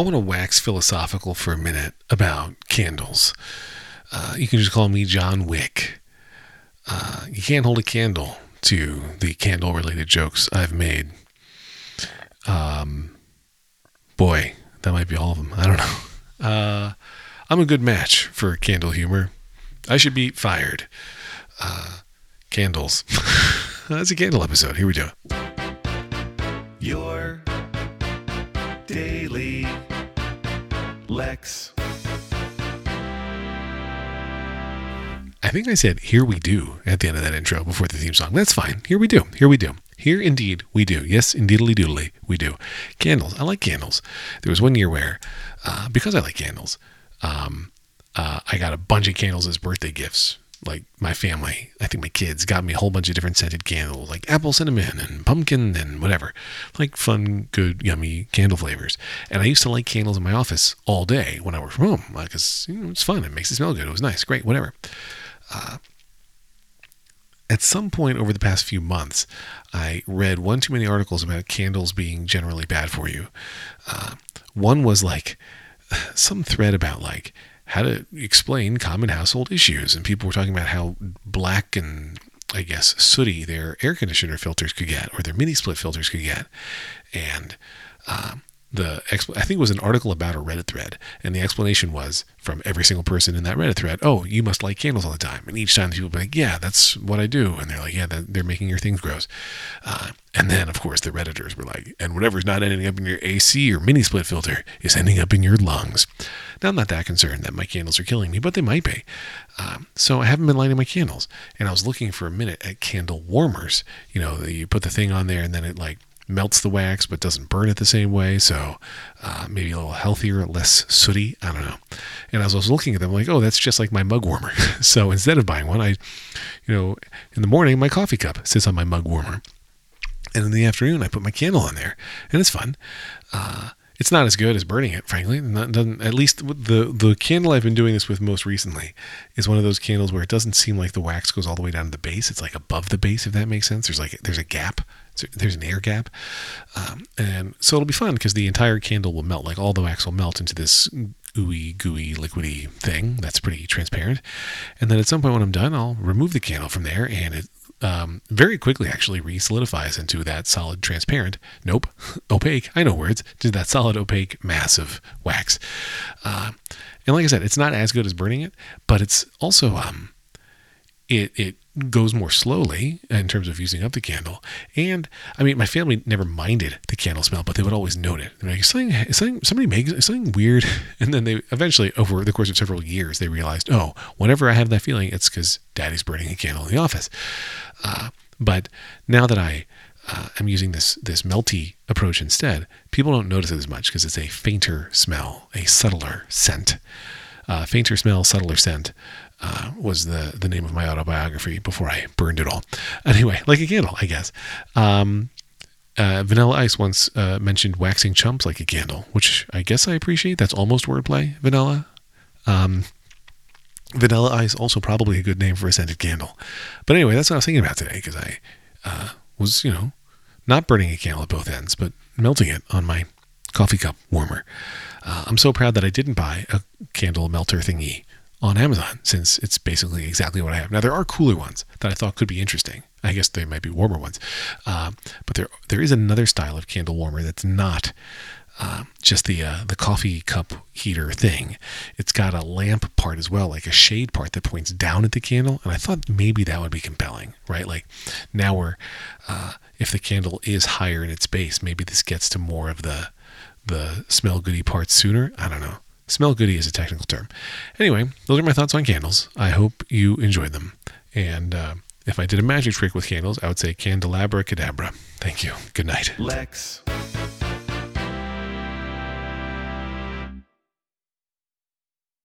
I want to wax philosophical for a minute about candles. Uh, you can just call me John Wick. Uh, you can't hold a candle to the candle related jokes I've made. Um, boy, that might be all of them. I don't know. Uh, I'm a good match for candle humor. I should be fired. Uh, candles. That's a candle episode. Here we go. Your daily Lex. I think I said "Here we do" at the end of that intro before the theme song. That's fine. Here we do. Here we do. Here indeed we do. Yes, indeedly doodly we do. Candles. I like candles. There was one year where, uh, because I like candles, um, uh, I got a bunch of candles as birthday gifts. Like my family, I think my kids got me a whole bunch of different scented candles, like apple cinnamon and pumpkin and whatever, like fun, good, yummy candle flavors. And I used to light candles in my office all day when I worked from home because you know, it's fun. It makes it smell good. It was nice, great, whatever. Uh, at some point over the past few months, I read one too many articles about candles being generally bad for you. Uh, one was like some thread about like how to explain common household issues, and people were talking about how black and I guess sooty their air conditioner filters could get, or their mini split filters could get, and um, the I think it was an article about a Reddit thread, and the explanation was from every single person in that Reddit thread. Oh, you must light candles all the time, and each time people be like, "Yeah, that's what I do," and they're like, "Yeah, they're making your things gross." Uh, and then, of course, the redditors were like, "And whatever's not ending up in your AC or mini split filter is ending up in your lungs." Now, I'm not that concerned that my candles are killing me, but they might be. Um, so I haven't been lighting my candles, and I was looking for a minute at candle warmers. You know, you put the thing on there, and then it like melts the wax but doesn't burn it the same way. So uh, maybe a little healthier, less sooty. I don't know. And as I was looking at them, like, oh, that's just like my mug warmer. so instead of buying one, I, you know, in the morning, my coffee cup sits on my mug warmer. And in the afternoon, I put my candle on there, and it's fun. Uh, it's not as good as burning it, frankly. Not, doesn't, at least the the candle I've been doing this with most recently is one of those candles where it doesn't seem like the wax goes all the way down to the base. It's like above the base, if that makes sense. There's like there's a gap. There's an air gap, um, and so it'll be fun because the entire candle will melt. Like all the wax will melt into this ooey gooey liquidy thing that's pretty transparent. And then at some point when I'm done, I'll remove the candle from there, and it um, very quickly actually re-solidifies into that solid transparent nope opaque i know words to that solid opaque mass of wax. Uh, and like i said it's not as good as burning it but it's also um, it it goes more slowly in terms of using up the candle. And I mean, my family never minded the candle smell, but they would always note it. They're like, something, something, somebody makes something weird. And then they eventually, over the course of several years, they realized, oh, whenever I have that feeling, it's because daddy's burning a candle in the office. Uh, but now that I uh, am using this this melty approach instead, people don't notice it as much because it's a fainter smell, a subtler scent. Uh, fainter smell, subtler scent uh, was the the name of my autobiography before I burned it all. Anyway, like a candle, I guess. Um, uh, Vanilla Ice once uh, mentioned waxing chumps like a candle, which I guess I appreciate. That's almost wordplay. Vanilla. Um, Vanilla Ice also probably a good name for a scented candle. But anyway, that's what I was thinking about today because I uh, was, you know, not burning a candle at both ends, but melting it on my coffee cup warmer. Uh, I'm so proud that I didn't buy a candle melter thingy on Amazon since it's basically exactly what I have. Now there are cooler ones that I thought could be interesting. I guess they might be warmer ones, uh, but there there is another style of candle warmer that's not uh, just the uh, the coffee cup heater thing. It's got a lamp part as well, like a shade part that points down at the candle. And I thought maybe that would be compelling, right? Like now we're uh, if the candle is higher in its base, maybe this gets to more of the the smell goody parts sooner. I don't know. Smell goody is a technical term. Anyway, those are my thoughts on candles. I hope you enjoyed them. And uh, if I did a magic trick with candles, I would say candelabra cadabra. Thank you. Good night. Lex.